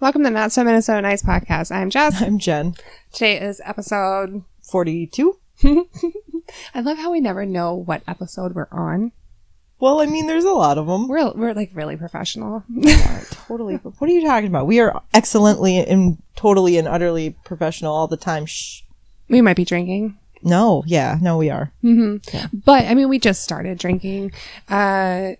Welcome to Not So Minnesota Nice podcast. I'm Jess. I'm Jen. Today is episode. 42? I love how we never know what episode we're on. Well, I mean, there's a lot of them. We're we're like really professional. totally. What are you talking about? We are excellently and totally and utterly professional all the time. Shh. we might be drinking, No, yeah, no, we are. but I mean, we just started drinking. Uh,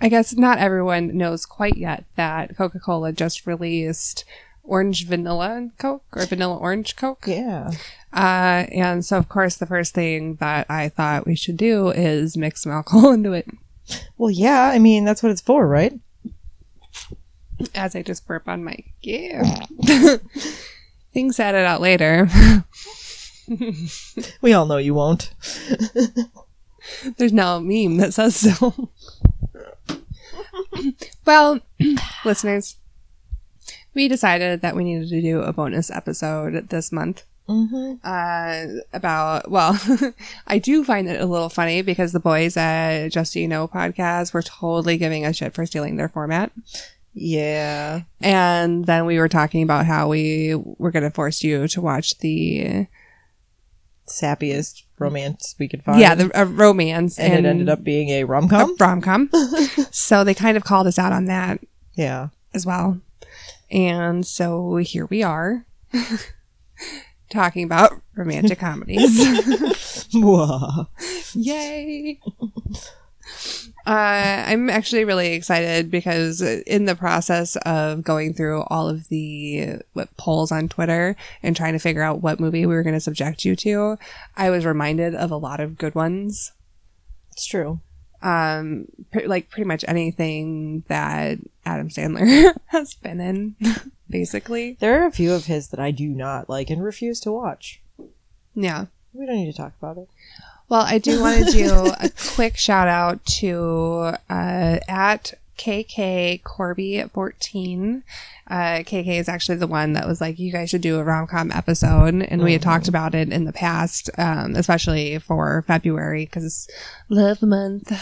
I guess not everyone knows quite yet that Coca Cola just released orange vanilla Coke or vanilla orange Coke. Yeah. Uh, and so of course the first thing that I thought we should do is mix some alcohol into it. Well, yeah, I mean, that's what it's for, right? As I just burp on my yeah. Things added out later. We all know you won't. There's now a meme that says so. well, listeners, we decided that we needed to do a bonus episode this month. Mm-hmm. Uh, about well, I do find it a little funny because the boys at Just So You Know podcast were totally giving us shit for stealing their format. Yeah. And then we were talking about how we were going to force you to watch the Sappiest romance we could find. yeah the uh, romance, and, it ended up being a rom com. rom com. so they kind of called us out on that yeah. as well. And so here we are talking about romantic comedies. Yay! Uh, I'm actually really excited because in the process of going through all of the what, polls on Twitter and trying to figure out what movie we were going to subject you to, I was reminded of a lot of good ones. it's true. Um, pre- like pretty much anything that Adam Sandler has been in, basically. There are a few of his that I do not like and refuse to watch. Yeah. We don't need to talk about it. Well, I do want to do a quick shout out to uh, at KK Corby 14. Uh, KK is actually the one that was like, you guys should do a rom com episode. And we had talked about it in the past, um, especially for February because love month.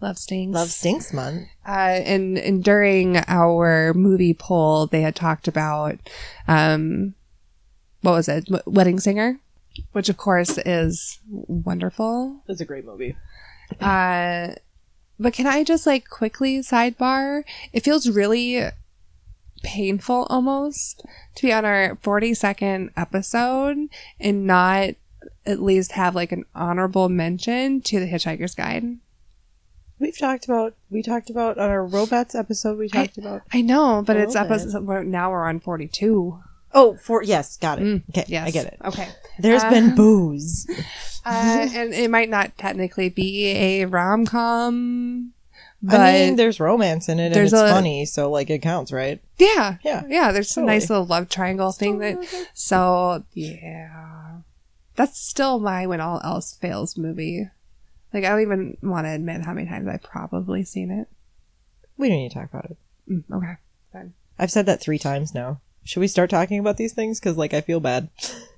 Love stinks. Love Stinks Month. Uh, and, and during our movie poll, they had talked about, um, what was it? W- Wedding Singer, which of course is wonderful. It's a great movie. Uh, but can I just like quickly sidebar? It feels really painful almost to be on our 42nd episode and not at least have like an honorable mention to the Hitchhiker's Guide. We've talked about we talked about on our robots episode. We talked about I know, but it's episode now we're on 42. Oh for yes, got it. Mm, okay, Yes. I get it. Okay. There's Uh, been booze. Uh, and it might not technically be a rom com, but I mean, there's romance in it, and it's a- funny, so like it counts, right? yeah, Yeah. yeah. There's some Totally. nice little love triangle thing that. So yeah, that's still my when all else fails movie. Like I don't even want to admit how many times I've probably seen it. We don't need to talk about it. Mm, okay, fine. I've said that three times now. Should we start talking about these things? Because like I feel bad.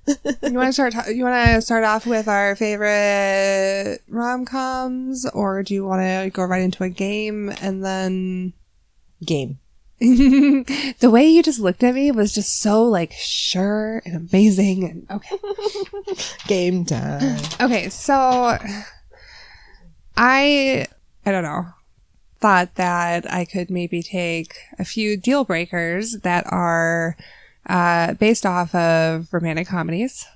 You want to start? ta- You want to start off with our favorite rom coms, or do you want to go right into a game and then? Game. the way you just looked at me was just so like sure and amazing and okay Game time. okay so i i don't know thought that i could maybe take a few deal breakers that are uh, based off of romantic comedies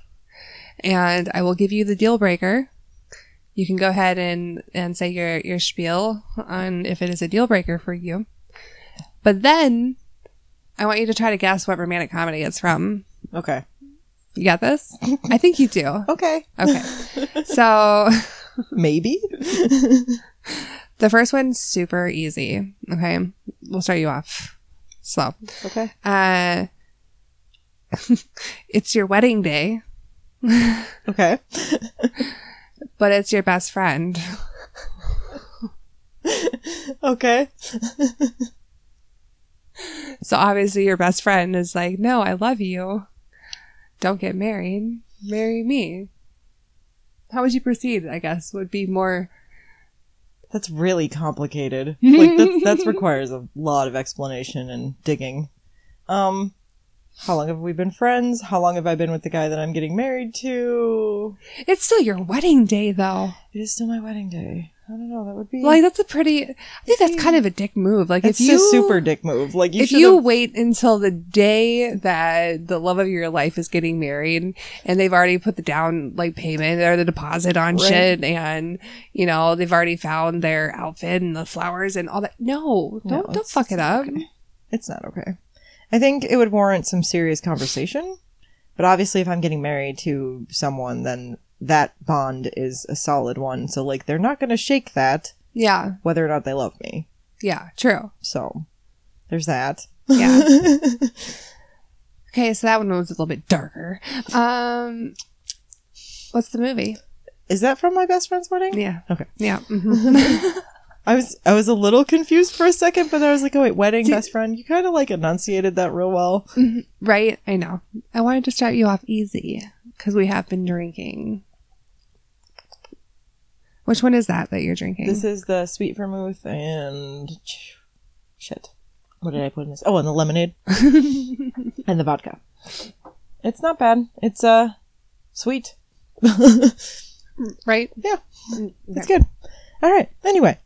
and i will give you the deal breaker you can go ahead and and say your your spiel on if it is a deal breaker for you but then I want you to try to guess what romantic comedy it's from. Okay. You got this? I think you do. Okay. Okay. So Maybe. the first one's super easy. Okay. We'll start you off slow. okay. Uh, it's your wedding day, Okay. but it's your best friend. Okay. So obviously your best friend is like, no, I love you. Don't get married. Marry me. How would you proceed? I guess would be more. That's really complicated. Like that's that's requires a lot of explanation and digging. Um, how long have we been friends? How long have I been with the guy that I'm getting married to? It's still your wedding day, though. It is still my wedding day. I don't know. That would be Like that's a pretty. I think that's kind of a dick move. Like it's if you a super dick move. Like you if should you wait until the day that the love of your life is getting married and they've already put the down like payment or the deposit on Right. shit and you know they've already found their outfit and the flowers and all that no No, don't don't fuck it up okay. It's not okay. I think it would warrant some serious conversation. But obviously, if I'm getting married to someone, then that bond is a solid one. So, like, they're not going to shake that yeah whether or not they love me. yeah true So, there's that. yeah okay so that one was a little bit darker um what's the movie Is that from my best friend's wedding? yeah Okay. yeah mhm. I was I was a little confused for a second, but I was like, oh wait, wedding best friend. You kind of like enunciated that real well. right i know i wanted to start you off easy because we have been drinking which one is that that you're drinking This is the sweet vermouth and shit. What did I put in this? Oh, and the lemonade and the vodka. It's not bad. It's uh sweet. right Yeah, it's good. All right. Anyway.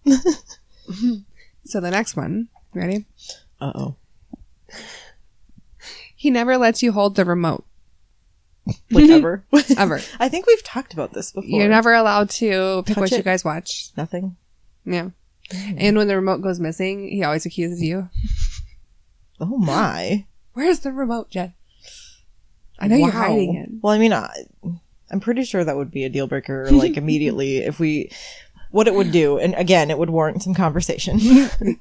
so the next one ready Uh oh. he never lets you hold the remote Like ever. ever I think we've talked about this before. you're never allowed to pick Touch what you guys watch nothing. yeah mm. and when the remote goes missing he always accuses you Oh my. where's the remote jen i know you're hiding it Well, I mean, I, I'm pretty sure that would be a deal breaker, like immediately if we. What it would do, and again, it would warrant some conversation.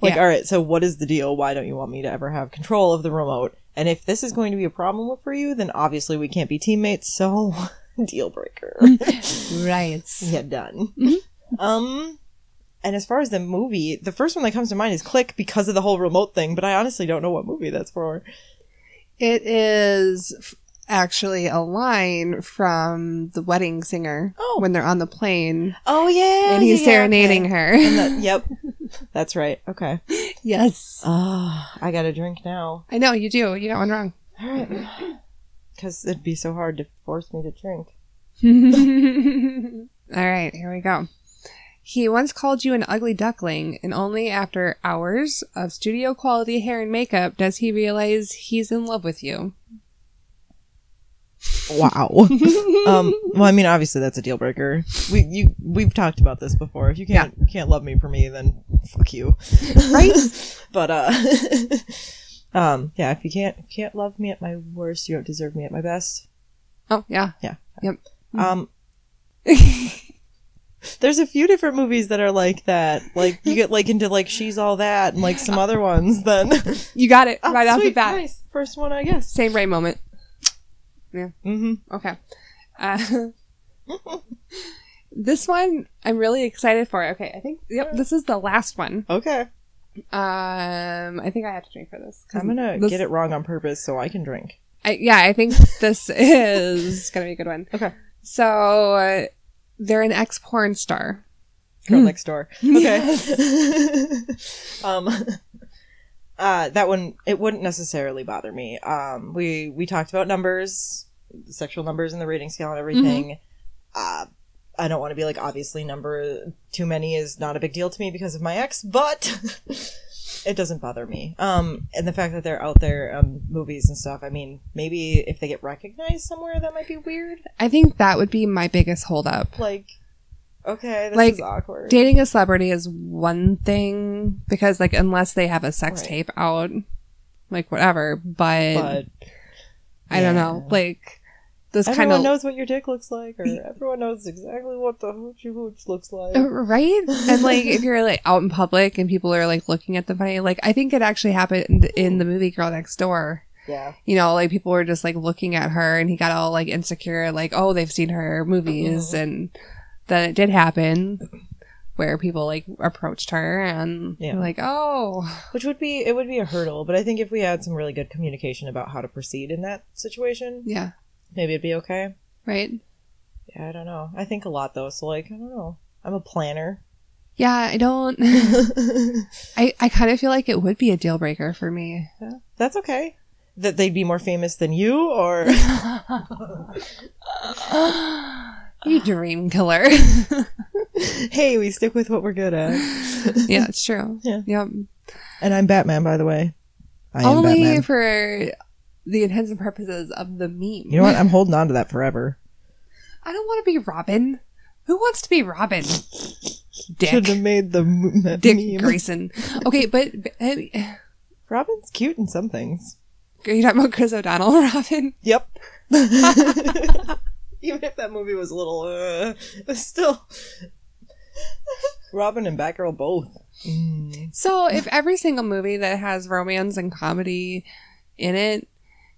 like, Yeah. all right, so what is the deal? Why don't you want me to ever have control of the remote? And if this is going to be a problem for you, then obviously we can't be teammates. So, deal breaker. right yeah, done. Um, and as far as the movie, the first one that comes to mind is Click because of the whole remote thing. But I honestly don't know what movie that's for. It is actually a line from the wedding singer Oh. when they're on the plane Oh yeah, and he's yeah, serenading okay. her. That- yep, that's right. Okay. yes. Ah, I got a drink now. I know you do. You got one wrong. All right. Because it'd be so hard to force me to drink. All right, here we go. He once called you an ugly duckling, and only after hours of studio quality hair and makeup does he realize he's in love with you. Wow. um. Well, I mean, obviously that's a deal breaker. We you we've talked about this before. If you can't can't love me for me, then fuck you. Right? but uh. um. Yeah. If you can't can't love me at my worst, you don't deserve me at my best. Oh, yeah. Yeah. Yep. Um. There's a few different movies that are like that. Like you get like into like she's all that and like some other ones. Then You got it Oh, right off the sweet, bat. Nice. First one, I guess. Same right moment. Mm-hmm. Okay. Uh, this one I'm really excited for. Okay, I think yep, this is the last one. Okay. Um, I think I have to drink for this. I'm gonna this- get it wrong on purpose so I can drink. I, yeah, I think this is gonna be a good one. Okay. So uh, they're an ex porn star. Girl next door. Okay. um uh that one it wouldn't necessarily bother me. Um we we talked about numbers, sexual numbers and the rating scale and everything. Uh I don't want to be like obviously number too many is not a big deal to me because of my ex, but it doesn't bother me. Um and the fact that they're out there on movies and stuff, I mean, maybe if they get recognized somewhere that might be weird. I think that would be my biggest holdup. Like okay, this Like, is awkward. Dating a celebrity is one thing because, like, unless they have a sex Right. tape out, like whatever. But, but I don't know, like kind Everyone of knows what your dick looks like, or everyone knows exactly what the hoochie hooch looks like. Oh, right and like if you're like out in public and people are like looking at the funny like i think it actually happened in the movie girl next door Yeah. you know like people were just like looking at her and he got all like insecure like oh they've seen her movies uh-huh. and then it did happen where people like approached her and Yeah. like oh Which would be it would be a hurdle, but I think if we had some really good communication about how to proceed in that situation, yeah maybe it'd be okay. right Yeah, I don't know. I think a lot though, so like I don't know. I'm a planner. yeah i don't i i kind of feel like it would be a deal breaker for me That's okay. that they'd be more famous than you, or you dream killer. hey, we stick with what we're good at. yeah, it's true. Yeah. Yep. And I'm Batman, by the way. I am Only for the intents and purposes of the meme. You know what? I'm holding on to that forever. I don't want to be Robin. Who wants to be Robin? Dick. Should have made the m- that Dick meme. Grayson. Okay, but, but uh, Robin's cute in some things. are you talking about Chris O'Donnell, Robin? Yep. Even if that movie was a little, uh, but still, Robin and Batgirl both. Mm. So, if every single movie that has romance and comedy in it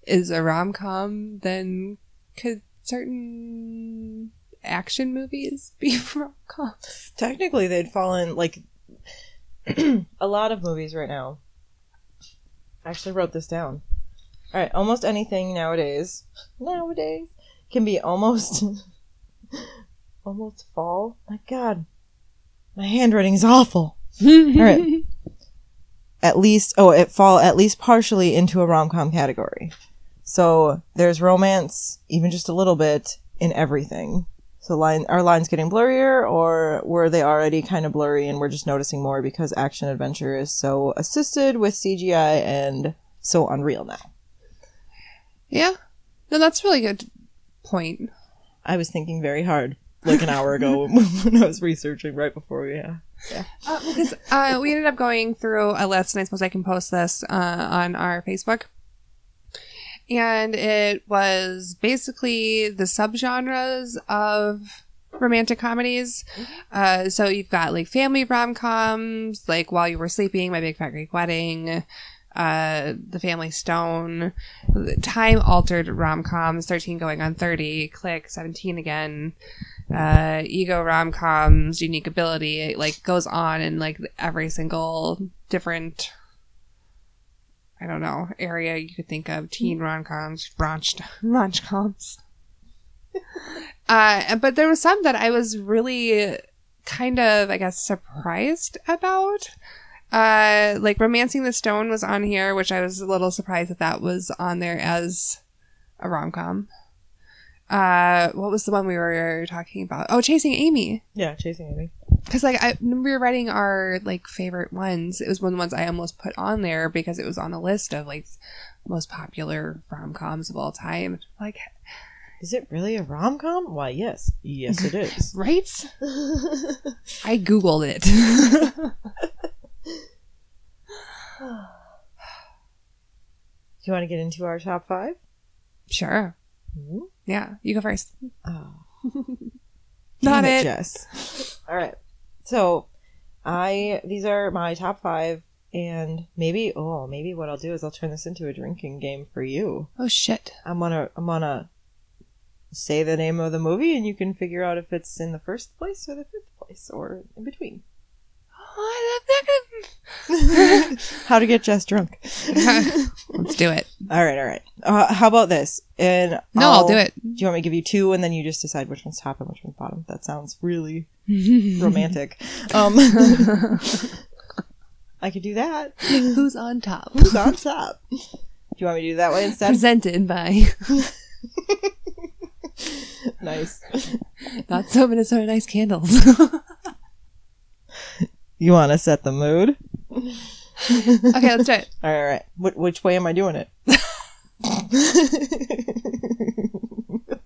is a rom com, then could certain action movies be rom coms? Technically, they'd fall in like a lot of movies right now. I actually wrote this down. All right, almost anything nowadays, nowadays can be almost, almost fall. My God, my handwriting is awful. All right. At least, oh, it fall at least partially into a rom com category. So there's romance, even just a little bit, in everything. So line are lines getting blurrier, or were they already kind of blurry and we're just noticing more because action adventure is so assisted with CGI and so unreal now? Yeah. No, that's a really good point. I was thinking very hard like an hour ago when I was researching right before we. Yeah. Uh, because uh, we ended up going through a list, and I suppose I can post this uh, on our Facebook. And it was basically the subgenres of romantic comedies. Uh, so you've got like family rom coms, like While You Were Sleeping, My Big Fat Greek Wedding, uh, The Family Stone, time altered rom coms, 13 going on 30, Click, 17 again, uh, ego rom coms, unique ability, it like goes on in like every single different, I don't know, area you could think of, teen rom coms, raunch coms. uh, but there was some that I was really kind of, I guess, surprised about. Uh, like Romancing the Stone was on here, which I was a little surprised that that was on there as a rom com. Uh, what was the one we were talking about? Oh, Chasing Amy. Yeah, chasing Amy. Because like I when we were writing our like favorite ones, it was one of the ones I almost put on there because it was on a list of like most popular rom coms of all time. Like, Is it really a rom com? Why, yes, yes, it is. right? I googled it. Do you want to get into our top five? sure. Mhm. Yeah, you go first. Oh. Not Damn it. Jess. All right. So, I these are my top five, and maybe oh maybe what I'll do is I'll turn this into a drinking game for you. Oh shit. I'm gonna I'm gonna say the name of the movie, and you can figure out if it's in the first place or the fifth place or in between. Oh, I'm not gonna- How to get Jess drunk. Let's do it. All right, all right. Uh, how about this? And No, I'll do it. Do you want me to give you two, and then you just decide which one's top and which one's bottom? That sounds really romantic. Um, I could do that. Who's on top? Who's on top? Do you want me to do that way instead? Presented by nice. not so Minnesota nice candles. You want to set the mood? okay, let's do it. All right, all right. Wh- which way am I doing it?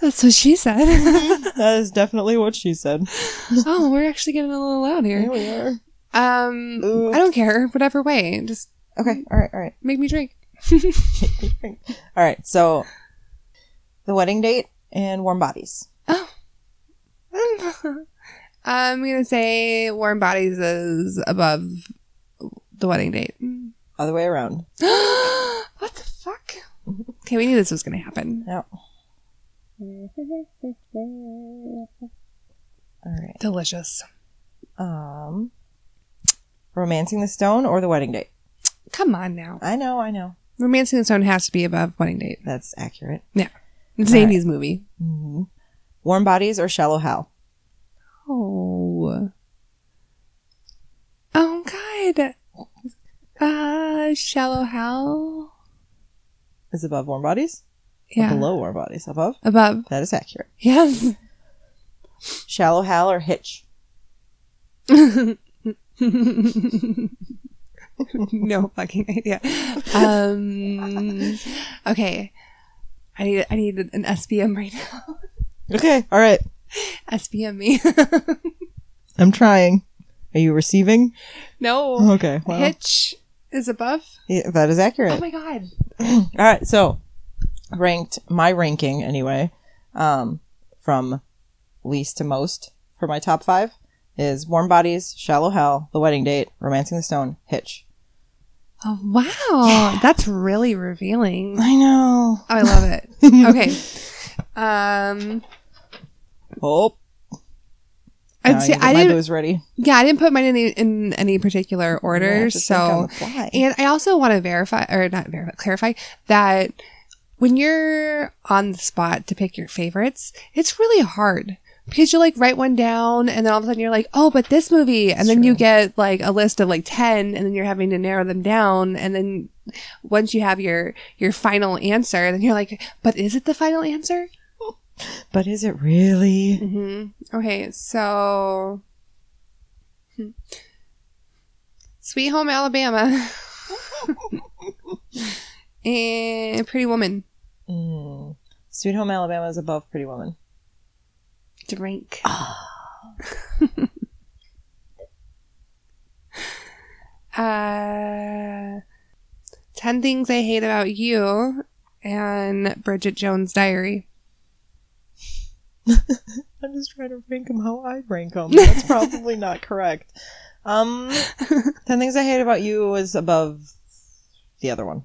That's what she said. that is definitely what she said. oh, we're actually getting a little loud Here here. we are. Um, Oops. I don't care. Whatever way, just Okay, all right, all right. make me drink. All right, so the wedding date and warm bodies. Oh, I'm gonna say Warm Bodies is above the wedding date. Other way around. what the fuck? Okay, we knew this was gonna happen. Yeah. All right. Delicious. Um, romancing the stone or the wedding date. Come on now. I know, I know. Romancing the Stone has to be above wedding date. That's accurate. Yeah. It's All right. 80s movie. hmm Warm bodies or shallow Hal. Oh. Oh God. Uh, Shallow Hal. Is above warm bodies? Or Yeah. below warm bodies? Above? Above. That is accurate. Yes. Shallow Hal or Hitch? no fucking idea. Um, okay. I need I need an SBM right now. Okay, all right. SBM me. I'm trying. Are you receiving? no. Okay, well, Hitch is above. yeah, that is accurate. Oh my god. All right, so ranked my ranking anyway, um, from least to most for my top five is Warm Bodies, Shallow Hal, The Wedding Date, Romancing the Stone, Hitch. Oh wow. That's really revealing. I know. Oh, I love it. Okay. Um Oh, I'd say I didn't booze ready. yeah, I didn't put mine in any, in any particular Yeah, order. on so. And I also want to verify, or not verify, clarify that when you're on the spot to pick your favorites, it's really hard because you like write one down and then all of a sudden you're like, oh, but this movie. And then you get like a list of like 10 and then you're having to narrow them down. And then once you have your, your final answer, then you're like, but is it the final answer? But is it really? hmm Okay. So hmm. Sweet Home Alabama and Pretty Woman. Mm. Sweet Home Alabama is above Pretty Woman. Drink. uh, 10 Things I Hate About You and Bridget Jones' Diary. I'm just trying to rank them how I rank them. That's probably not correct. Um, Ten Things I Hate About You was above the other one.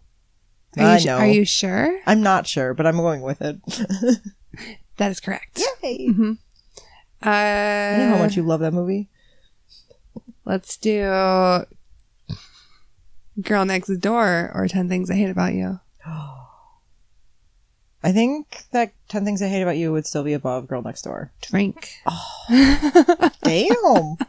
Are you, I su- know. Are you sure? I'm not sure, but I'm going with it. That is correct. Yay! hmm Uh, I know how much you love that movie. Let's do Girl Next Door or 10 Things I Hate About You. I think that Ten Things I Hate About You would still be above Girl Next Door. Drink. Oh, Damn.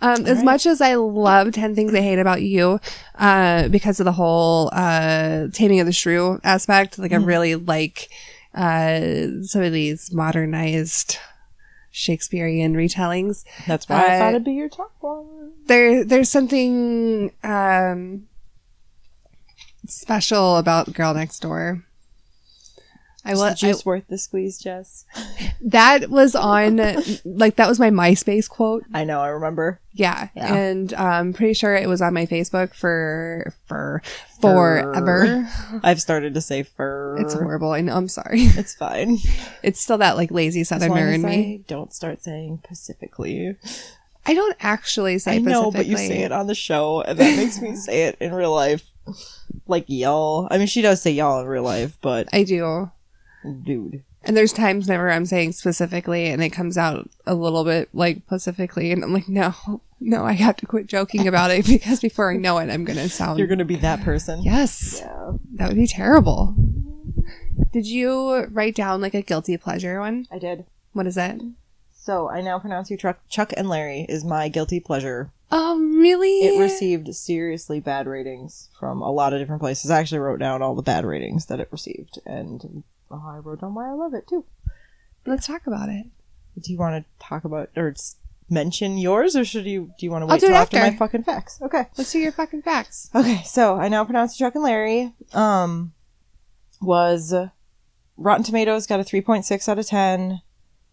Um, as right. much as I love 10 Things I Hate About You, uh, because of the whole, uh, Taming of the Shrew aspect, like I really like, uh, some of these modernized Shakespearean retellings. That's why I thought it'd be your top one. There, there's something, um, special about Girl Next Door. I will, the worth the squeeze, Jess? That was on, like, that was my MySpace quote. I know, I remember. Yeah. Yeah. And I'm pretty sure it was on my Facebook for, for, Fur. forever. I've started to say fur. It's horrible. I know. I'm sorry. It's fine. It's still that, like, lazy southerner in me. Don't start saying Pacifically. I don't actually say I know, but you say it on the show, and that makes me say it in real life. Like y'all. I mean, she does say y'all in real life, but I do. Dude. And there's times whenever I'm saying specifically and it comes out a little bit like specifically and I'm like, no, no, I have to quit joking about it because before I know it, I'm going to sound. You're gonna be that person. yes. Yeah. That would be terrible. Did you write down like a guilty pleasure one? I did. What is it? So I now pronounce you Chuck, Chuck and Larry is my guilty pleasure. Oh, really? It received seriously bad ratings from a lot of different places. I actually wrote down all the bad ratings that it received, and I wrote down why I love it too. Let's talk about it. Do you want to talk about or mention yours, or should you? Do you want to wait till after. after. my fucking facts? Okay. Let's do your fucking facts. Okay. So I now pronounce Chuck and Larry. Um, was Rotten Tomatoes got a three point six out of ten.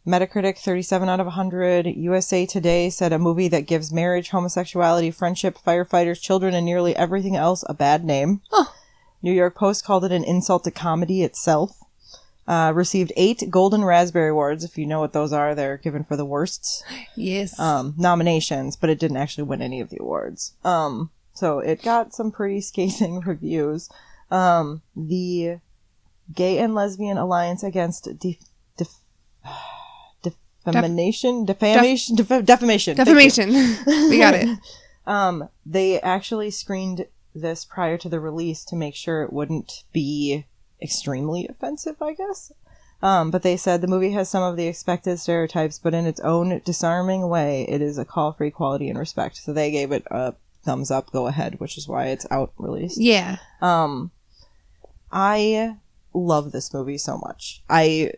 Metacritic 37 out of 100. USA Today said a movie that gives marriage, homosexuality, friendship, firefighters, children, and nearly everything else a bad name. Oh. New York Post called it an insult to comedy itself. Uh, received eight Golden Raspberry Awards. If you know what those are, they're given for the worst Yes. um, nominations, but it didn't actually win any of the awards. Um, so it got some pretty scathing reviews. Um, the Gay and Lesbian Alliance Against de- def- defamation, defamation, def- defamation, Defamation. we got it. Um, they actually screened this prior to the release to make sure it wouldn't be extremely offensive, I guess. Um, but they said the movie has some of the expected stereotypes, but in its own disarming way, it is a call for equality and respect. So they gave it a thumbs up, go ahead, which is why it's out released. Yeah. Um, I love this movie so much. I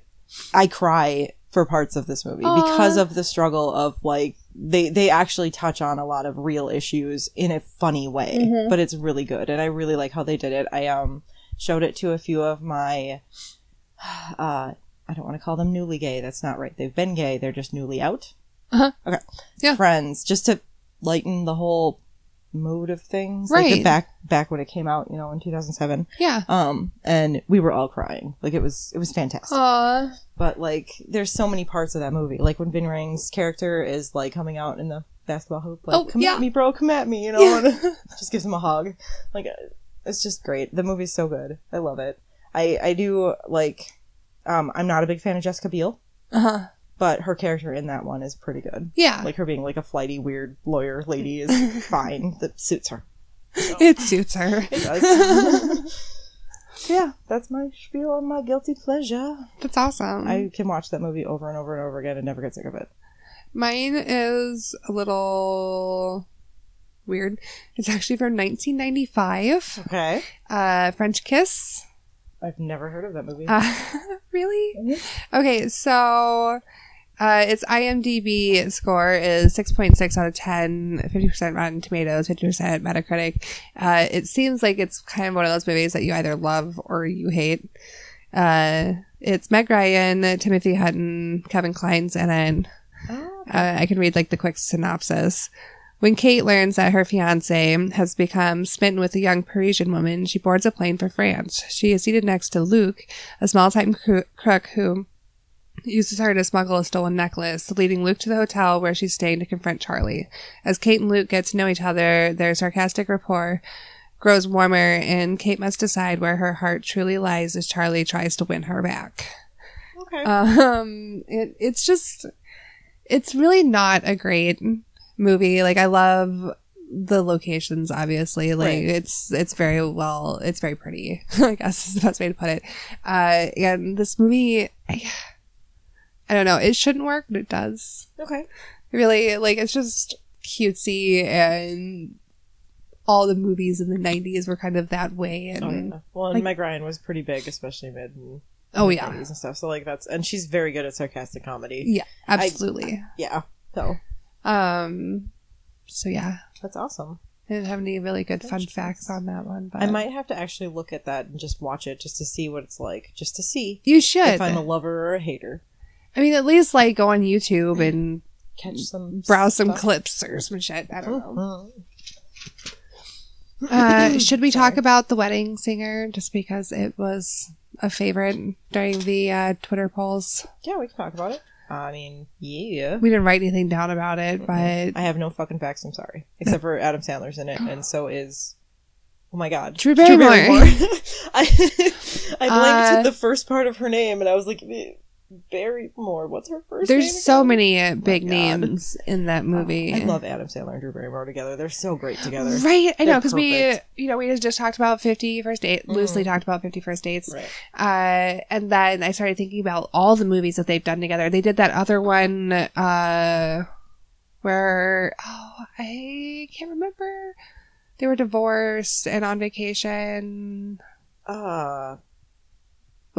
I cry for parts of this movie Aw. because of the struggle of like they they actually touch on a lot of real issues in a funny way, Mhm. but it's really good, and I really like how they did it. I um showed it to a few of my uh I don't want to call them newly gay. That's not right. They've been gay. They're just newly out. Uh-huh. Okay. Yeah. Friends, just to lighten the whole mood of things. Like Right. back back when it came out, you know, in 2007 Yeah. um and we were all crying like it was it was fantastic Aw. but like there's so many parts of that movie like when Ving Rhames's character is like coming out in the basketball hoop like Oh, come yeah. at me bro come at me you know Yeah. and just gives him a hug like it's just great the movie's so good i love it i i do like um i'm not a big fan of jessica biel Uh-huh. but her character in that one is pretty good Yeah. like her being like a flighty weird lawyer lady is fine that suits her it suits her. it does yeah that's my spiel on my guilty pleasure That's awesome. I can watch that movie over and over and over again and never get sick of it. Mine is a little weird. It's actually from 1995. Okay. Uh, French Kiss. I've never heard of that movie. Uh, really? Mhm. Okay, so uh, its IMDb score is 6.6 out of 10, 50% Rotten Tomatoes, 50% Metacritic. Uh, it seems like it's kind of one of those movies that you either love or you hate. Uh, it's Meg Ryan, Timothy Hutton, Kevin Kline's and it. Oh, Uh, I can read like the quick synopsis. When Kate learns that her fiance has become smitten with a young Parisian woman, she boards a plane for France. She is seated next to Luke, a small-time cro- crook who uses her to smuggle a stolen necklace, leading Luke to the hotel where she's staying to confront Charlie. As Kate and Luke get to know each other, their sarcastic rapport grows warmer, and Kate must decide where her heart truly lies as Charlie tries to win her back. okay. Um, it, it's just, it's really not a great movie. Like, I love the locations, obviously. Like, Right. it's, it's very well, it's very pretty, I guess is the best way to put it. Uh, and this movie, I, I don't know, it shouldn't work, but it does. okay. Really, like, it's just cutesy and all the movies in the 90s were kind of that way. And, Oh, yeah. Well, and like- Meg Ryan was pretty big, especially mid and oh, yeah. 90s and stuff. So like that's and she's very good at sarcastic comedy. Yeah, absolutely. Yeah. So um, so yeah. that's awesome. I didn't have any really good fun facts on that one, but I might have to actually look at that and just watch it just to see what it's like, just to see You should. if I'm a lover or a hater. I mean, at least like go on YouTube and Catch some browse some stuff. clips or some shit. I don't know. Mhm. Uh, should we talk about the wedding singer just because it was a favorite during the uh, Twitter polls? Yeah, we can talk about it. I mean, yeah. We didn't write anything down about it, but I have no fucking facts. I'm sorry, except for Adam Sandler's in it, and so is. Oh my god, Drew Barrymore. I I blanked Uh, the first part of her name, and I was like, "Eh, Barrymore. What's her first? there's name so many uh, big God. names in that movie. I love Adam Sandler and Drew Barrymore together. They're so great together. Right, I know They're because we, you know, we just talked about Fifty First Date, loosely talked about Fifty First Dates, Right. uh, and then I started thinking about all the movies that they've done together. They did that other one, uh, where oh, I can't remember. They were divorced and on vacation. Uh,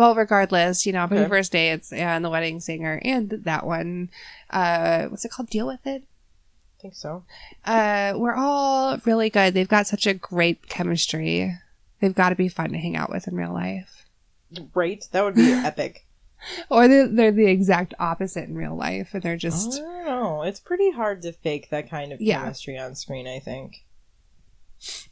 Well, regardless, you know, Fifty Okay. First Dates and The Wedding Singer and that one. Uh, what's it called? Deal with it. I think so. uh, we're all really good. They've got such a great chemistry. They've got to be fun to hang out with in real life. Right? That would be epic. Or they're, they're the exact opposite in real life, and they're I just don't know. It's pretty hard to fake that kind of Yeah. chemistry on screen. I think.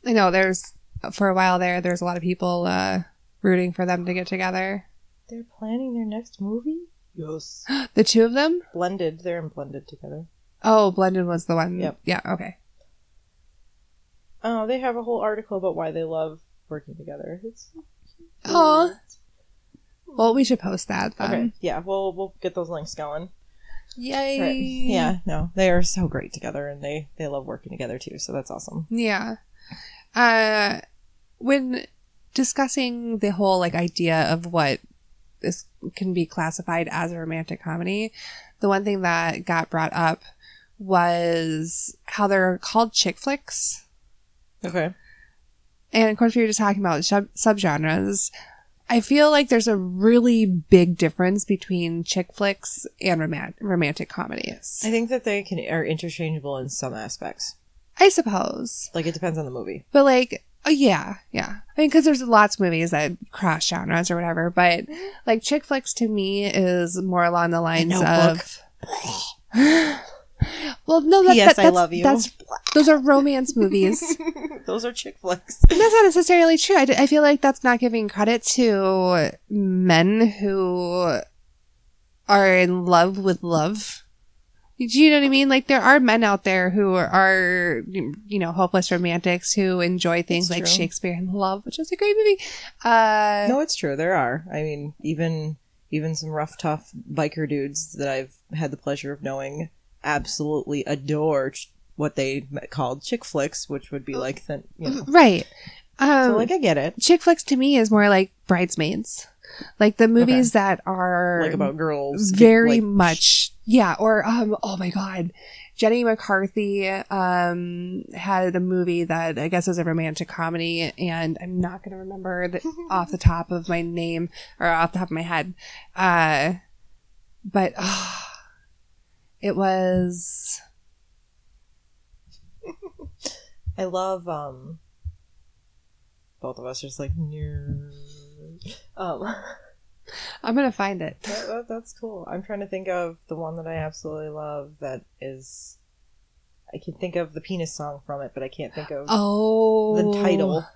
I know there's for a while there. There's a lot of people uh, rooting for them to get together. They're planning their next movie. Yes. The two of them. blended. They're in blended together. Oh, blended was the one. Yep. Yeah. Okay. Oh, they have a whole article about why they love working together. It's Aw. Well, we should post that then. okay. Yeah, we'll we'll get those links going. Yay. Right. Yeah, no, they are so great together, and they they love working together too. So that's awesome. Yeah. Uh, when discussing the whole like idea of what this can be classified as a romantic comedy, the one thing that got brought up was how they're called chick flicks. Okay. And of course, we were just talking about sub- subgenres. I feel like there's a really big difference between chick flicks and romant- romantic comedies. I think that they can are interchangeable in some aspects. I suppose. Like it depends on the movie. But like, oh yeah, yeah. I mean, because there's lots of movies that cross genres or whatever. But like, chick flicks to me is more along the lines of. well, no, that, P.S. that- I love you. That's those are romance movies. Those are chick flicks. And that's not necessarily true. I, d- I feel like that's not giving credit to men who are in love with love. Do you know what I mean? Like there are men out there who are, you know, hopeless romantics who enjoy things like. Shakespeare and Love, which is a great movie. Uh, No, it's true. There are. I mean, even even some rough, tough biker dudes that I've had the pleasure of knowing absolutely adore ch- what they called chick flicks, which would be like the you know. right. Um, So like I get it. chick flicks to me is more like bridesmaids, like the movies that are Like about girls. very like, much yeah or um oh my god jenny mccarthy um had a movie that i guess is a romantic comedy and i'm not going to remember the, off the top of my name or off the top of my head uh but uh, it was I love um both of us just like "Nerd." um i'm going to find it that, that- that's cool. I'm trying to think of the one that I absolutely love that is I can think of the penis song from it, but I can't think of oh the title.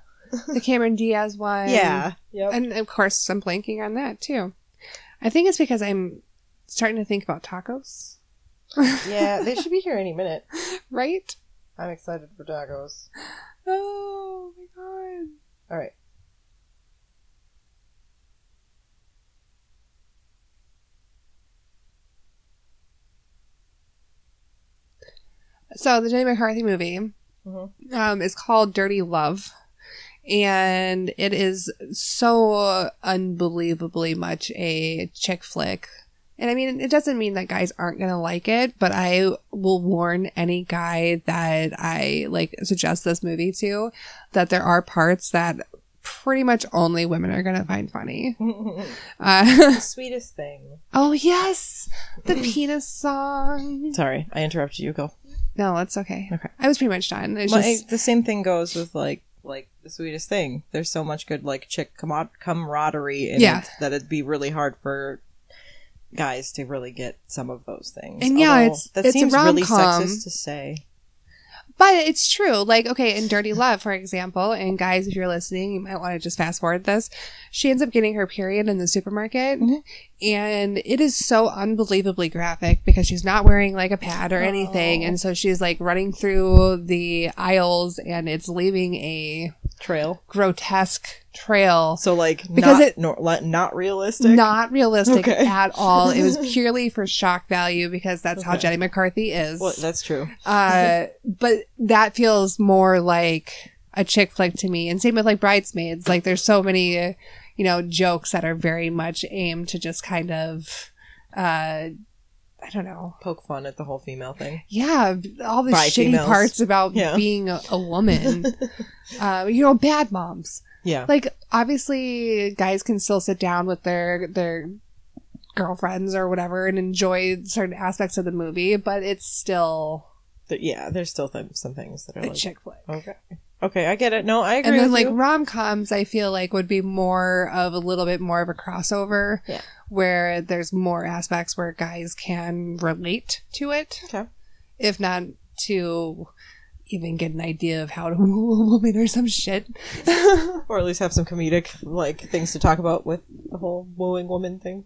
the cameron diaz one yeah. Yep. and of course i'm blanking on that too i think it's because i'm starting to think about tacos yeah, they should be here any minute. right I'm excited for tacos. Oh my god. All right. So the Jenny McCarthy movie Mhm. um, is called Dirty Love. And it is so unbelievably much a chick flick. And I mean, it doesn't mean that guys aren't going to like it, but I will warn any guy that I like suggest this movie to that there are parts that pretty much only women are going to find funny. Uh, sweetest thing. oh, yes. The penis song. Sorry, I interrupted you. Go. No, it's okay. Okay. I was pretty much done. It's My- just, the same thing goes with like like the sweetest thing. There's so much good like chick camar- camaraderie in Yeah. it that it'd be really hard for guys to really get some of those things. And yeah, Although it's- that it's seems really sexist to say. But it's true. Like, okay, in Dirty Love, for example, and guys, if you're listening, you might want to just fast forward this. She ends up getting her period in the supermarket, Mhm. and it is so unbelievably graphic because she's not wearing like a pad or anything, Oh. and so she's like running through the aisles, and it's leaving a Trail. grotesque trail. So like Because not it- nor, not realistic. Not realistic Okay. at all. It was purely for shock value because that's how Jenny McCarthy is. Well, that's true. Uh, but that feels more like a chick flick to me. And same with like Bridesmaids. Like there's so many, you know, jokes that are very much aimed to just kind of, uh, I don't know. Poke fun at the whole female thing. Yeah, all the By shitty females. parts about Yeah. being a, a woman. uh, you know, bad moms. Yeah. Like obviously, guys can still sit down with their their girlfriends or whatever and enjoy certain aspects of the movie, but it's still yeah, there's still th- some things that are a like chick flick. Okay. Okay, I get it. No, I agree and then like rom coms, I feel like would be more of a little bit more of a crossover, Yeah. where there's more aspects where guys can relate to it, Okay. if not to even get an idea of how to woo a woman or some shit. or at least have some comedic like things to talk about with the whole wooing woman thing.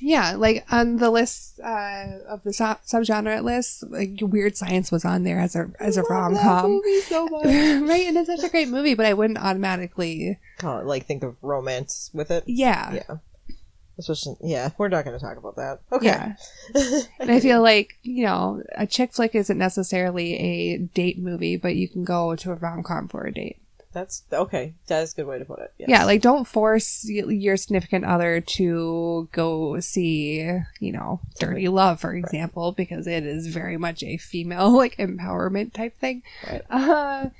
yeah, like on the list uh, of the sub- subgenre list, like Weird Science was on there as a as a rom com. so much. right, and it's such a great movie, but I wouldn't automatically. Can't, like think of romance with it. Yeah, Yeah. Yeah, we're not going to talk about that. Okay. yeah. And I feel like, you know, a chick flick isn't necessarily a date movie, but you can go to a rom com for a date. That's okay. That is a good way to put it. Yes. Yeah, like don't force your significant other to go see, you know, Dirty Love, for example, because it is very much a female, like, empowerment type thing. Right. Uh,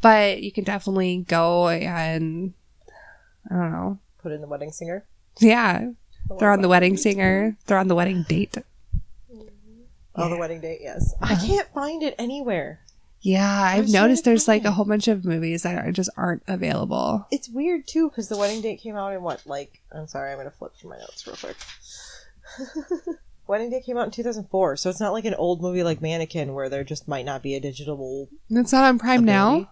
but you can definitely go and I don't know. Put in the wedding singer. Yeah, They're on the wedding singer, They're on the wedding date. Oh, the wedding date. Yes. I uh-huh. can't find it anywhere. Yeah, I've Where's the noticed there's like a whole bunch of movies that are, just aren't available. It's weird too because the wedding date came out in what? Like, I'm sorry, I'm gonna flip through my notes real quick. wedding date came out in 2004, so it's not like an old movie like Mannequin where there just might not be a digital. It's not on Prime ability.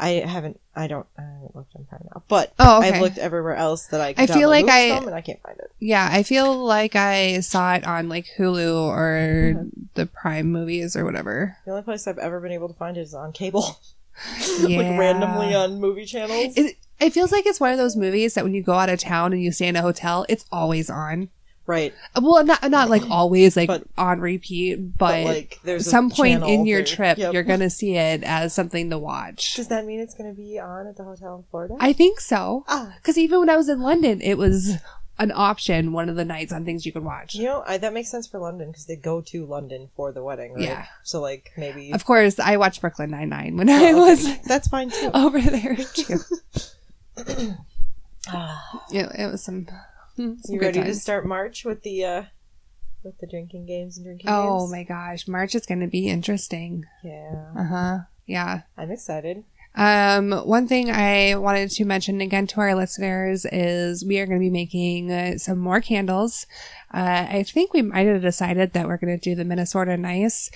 I haven't. I don't. I haven't looked on Prime now, but Oh, okay. I've looked everywhere else that I. I feel like I- and I can't find it. Yeah, I feel like I saw it on like Hulu or mm-hmm. the Prime movies or whatever. The only place I've ever been able to find it is on cable, Yeah. like randomly on movie channels. It, it feels like it's one of those movies that when you go out of town and you stay in a hotel, it's always on. Right, Well, not not like always like But- on repeat, but, but, like there's some point in your there- trip, Yep. you're gonna see it as something to watch. Does that mean it's going to be on at the hotel in Florida? I think so. ah, Because even when I was in London, it was an option one of the nights on things you could watch. you know I, that makes sense for London because they go to London for the wedding, right? Yeah. So like maybe Of course, I watched Brooklyn Nine Nine when I Oh, okay. was that's fine too. over there too. Ah. It, it was some. Some you ready to start March with the uh with the drinking games and drinking Oh games? my gosh, March is going to be interesting. Yeah, Uh huh. Yeah. I'm excited. Um, one thing I wanted to mention again to our listeners is we are going to be making uh, some more candles. Uh, I think we might have decided that we're going to do the Minnesota Nice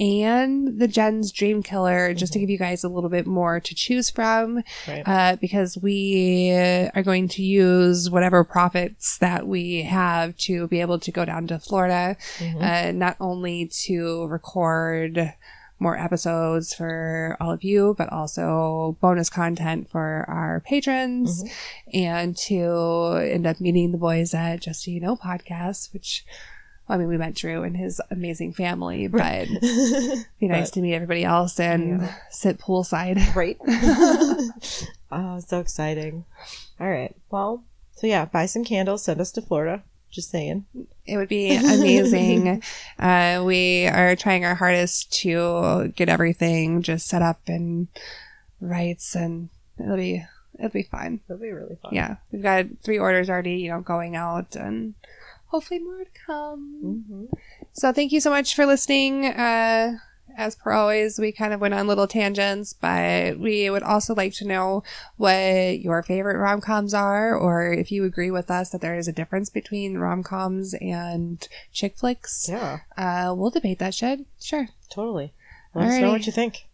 and the Jen's Dream Killer just to give you guys a little bit more to choose from. Right. Uh, because we are going to use whatever profits that we have to be able to go down to Florida, Mhm. uh, not only to record more episodes for all of you, but also bonus content for our patrons and to end up meeting the boys at Just So You Know podcast, which I mean, we met Drew and his amazing family, but be nice But- to meet everybody else and Yeah. sit poolside. right? oh, so exciting. All right. Well, so yeah, buy some candles, send us to Florida. Just saying. It would be amazing. uh, we are trying our hardest to get everything just set up and rights, and it'll be it'll be fine. It'll be really fun. Yeah, we've got three orders already, you know, going out, and hopefully more to come. hmm So thank you so much for listening. Uh, as per always, we kind of went on little tangents, but we would also like to know what your favorite rom coms are, or if you agree with us that there is a difference between rom coms and chick flicks. Yeah, Uh, we'll debate that shit. Sure. totally. Let us know what you think.